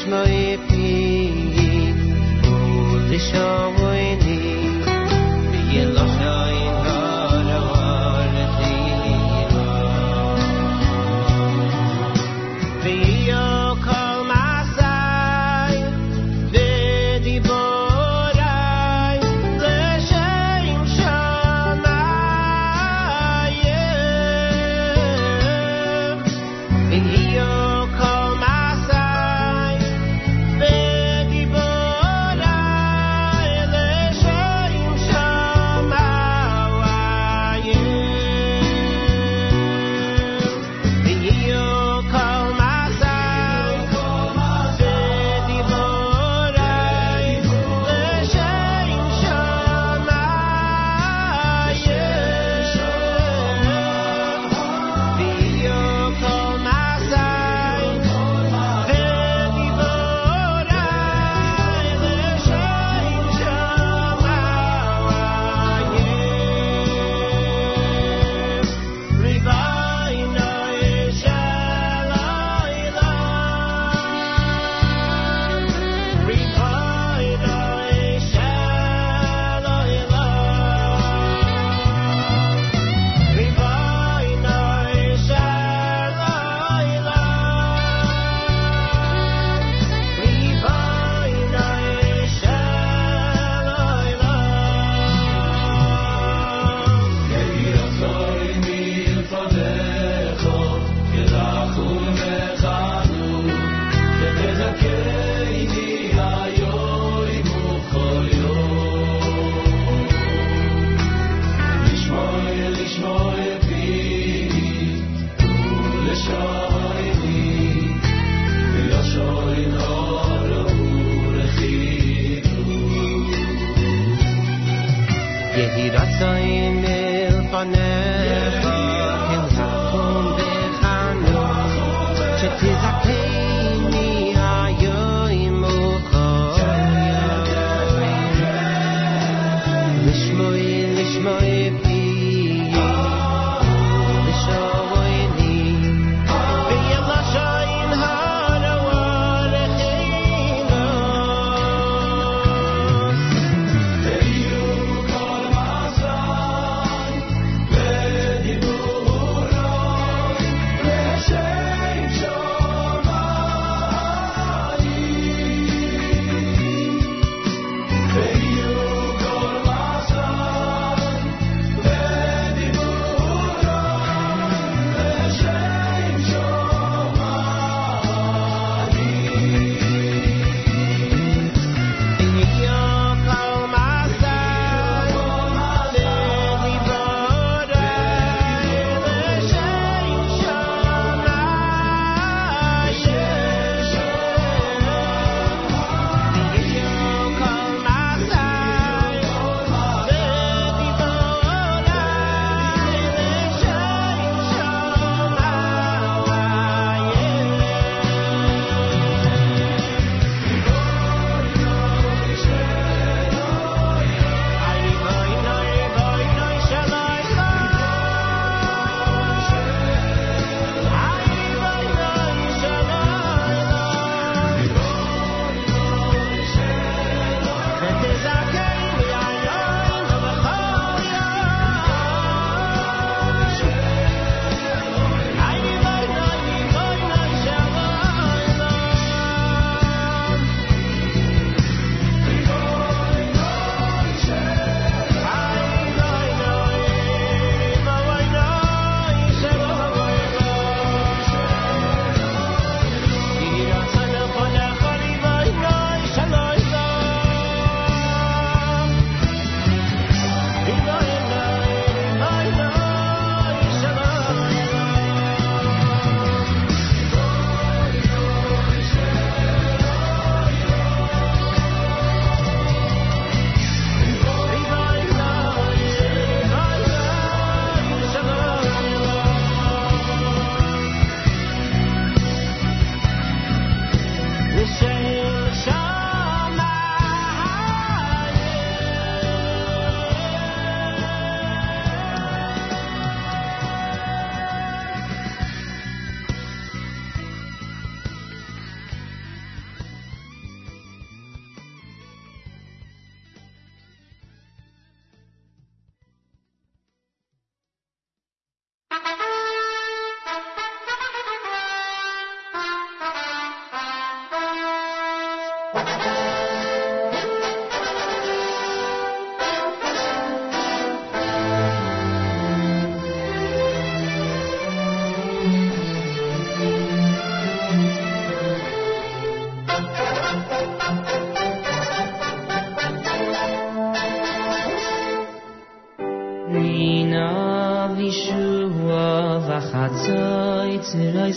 ma épp így, ó,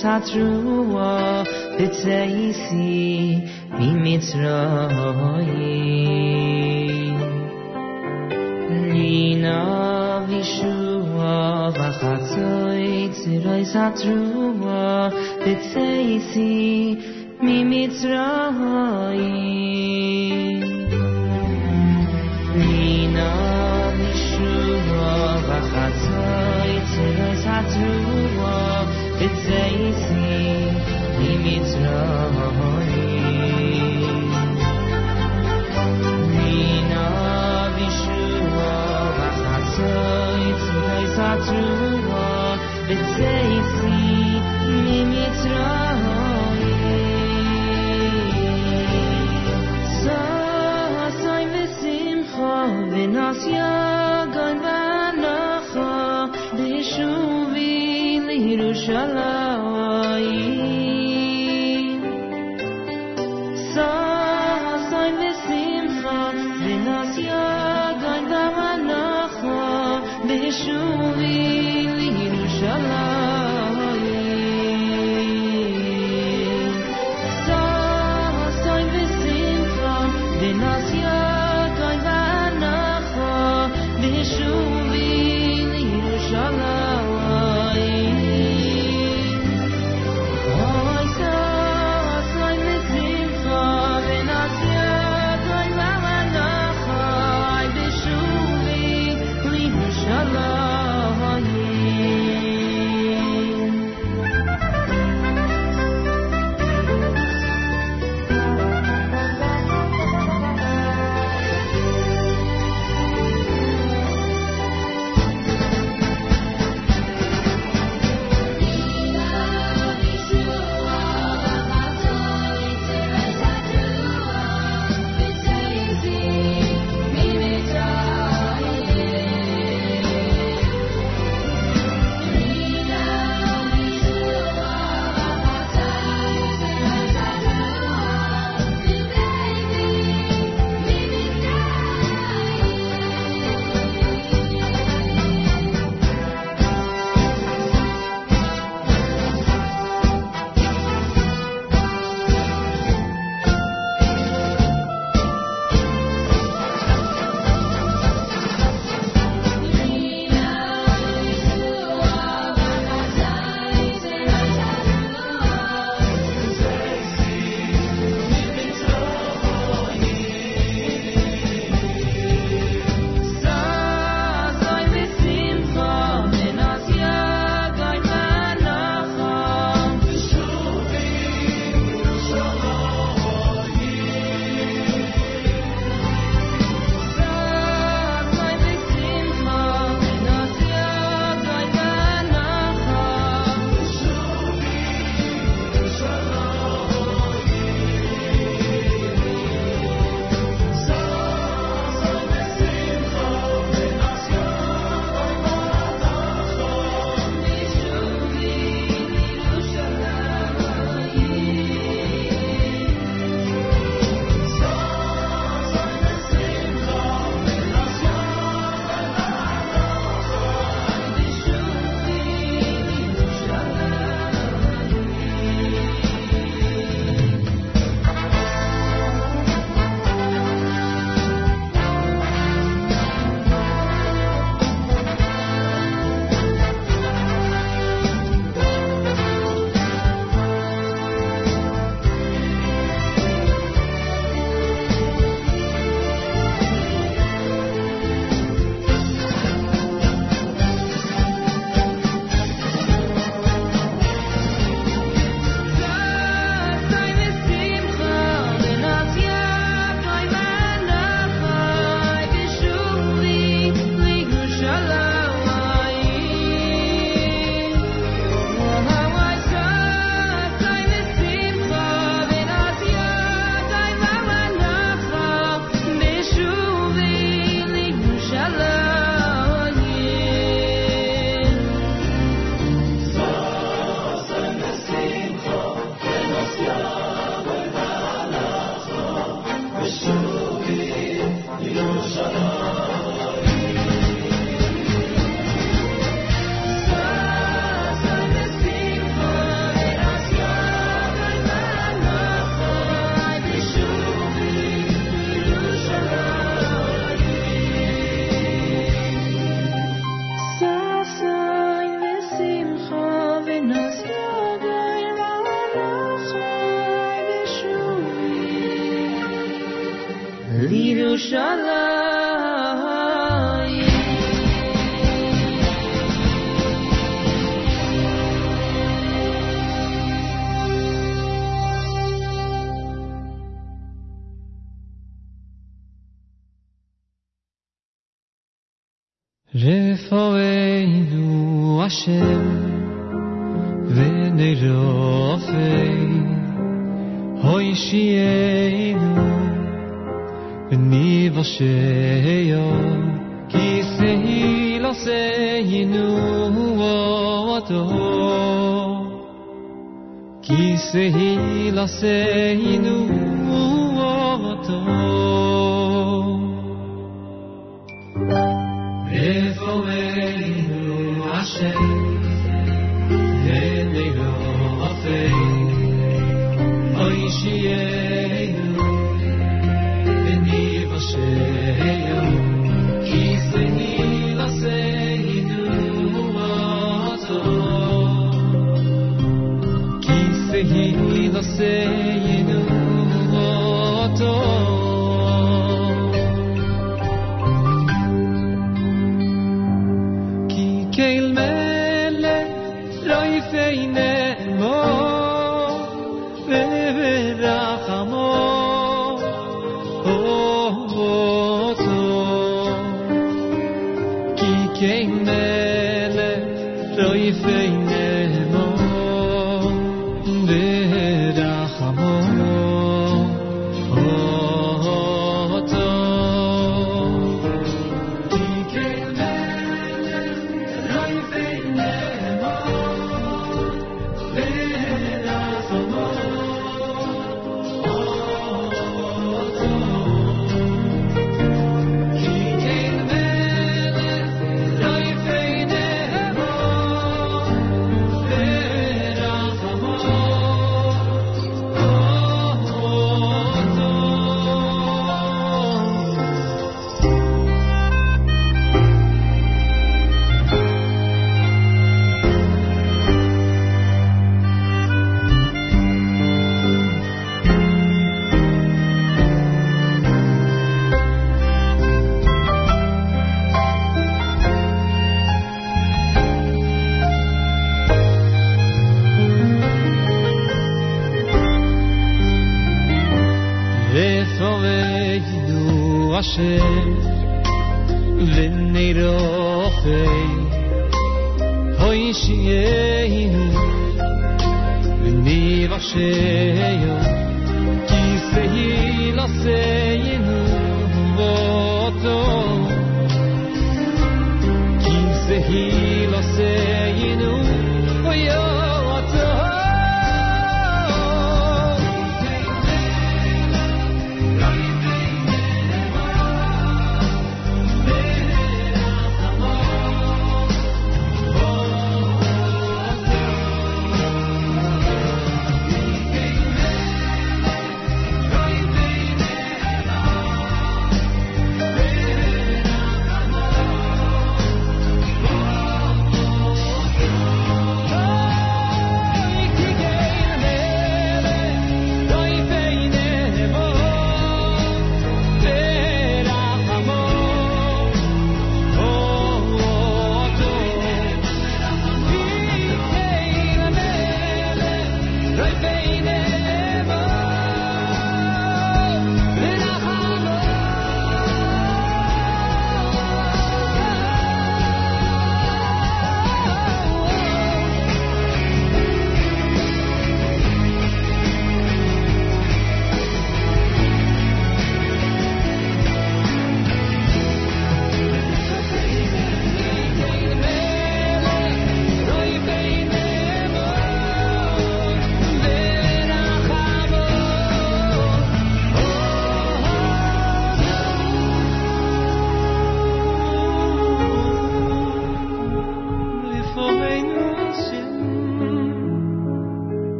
sa truo pitse isi mi mitroi nina vishua vachatsoi tsiroi sa truo pitse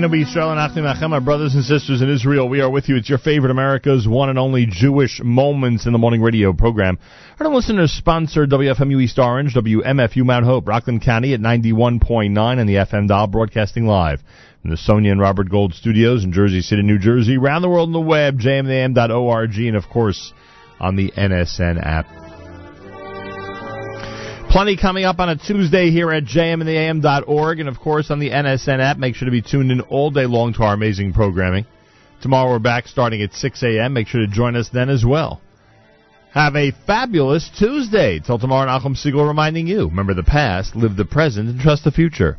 Eloheinu Yisrael and Achim my brothers and sisters in Israel. We are with you. It's your favorite America's one and only Jewish Moments in the Morning radio program. Our listeners sponsor WFMU East Orange, WMFU Mount Hope, Rockland County at 91.9 and the FM dial broadcasting live in the Sonia and Robert Gold studios in Jersey City, New Jersey, around the world on the web, jmam.org, and of course on the NSN app. Plenty coming up on a Tuesday here at jmintheam.org and, of course, on the NSN app. Make sure to be tuned in all day long to our amazing programming. Tomorrow we're back starting at 6 a.m. Make sure to join us then as well. Have a fabulous Tuesday. Till tomorrow, Nachum Segal reminding you, remember the past, live the present, and trust the future.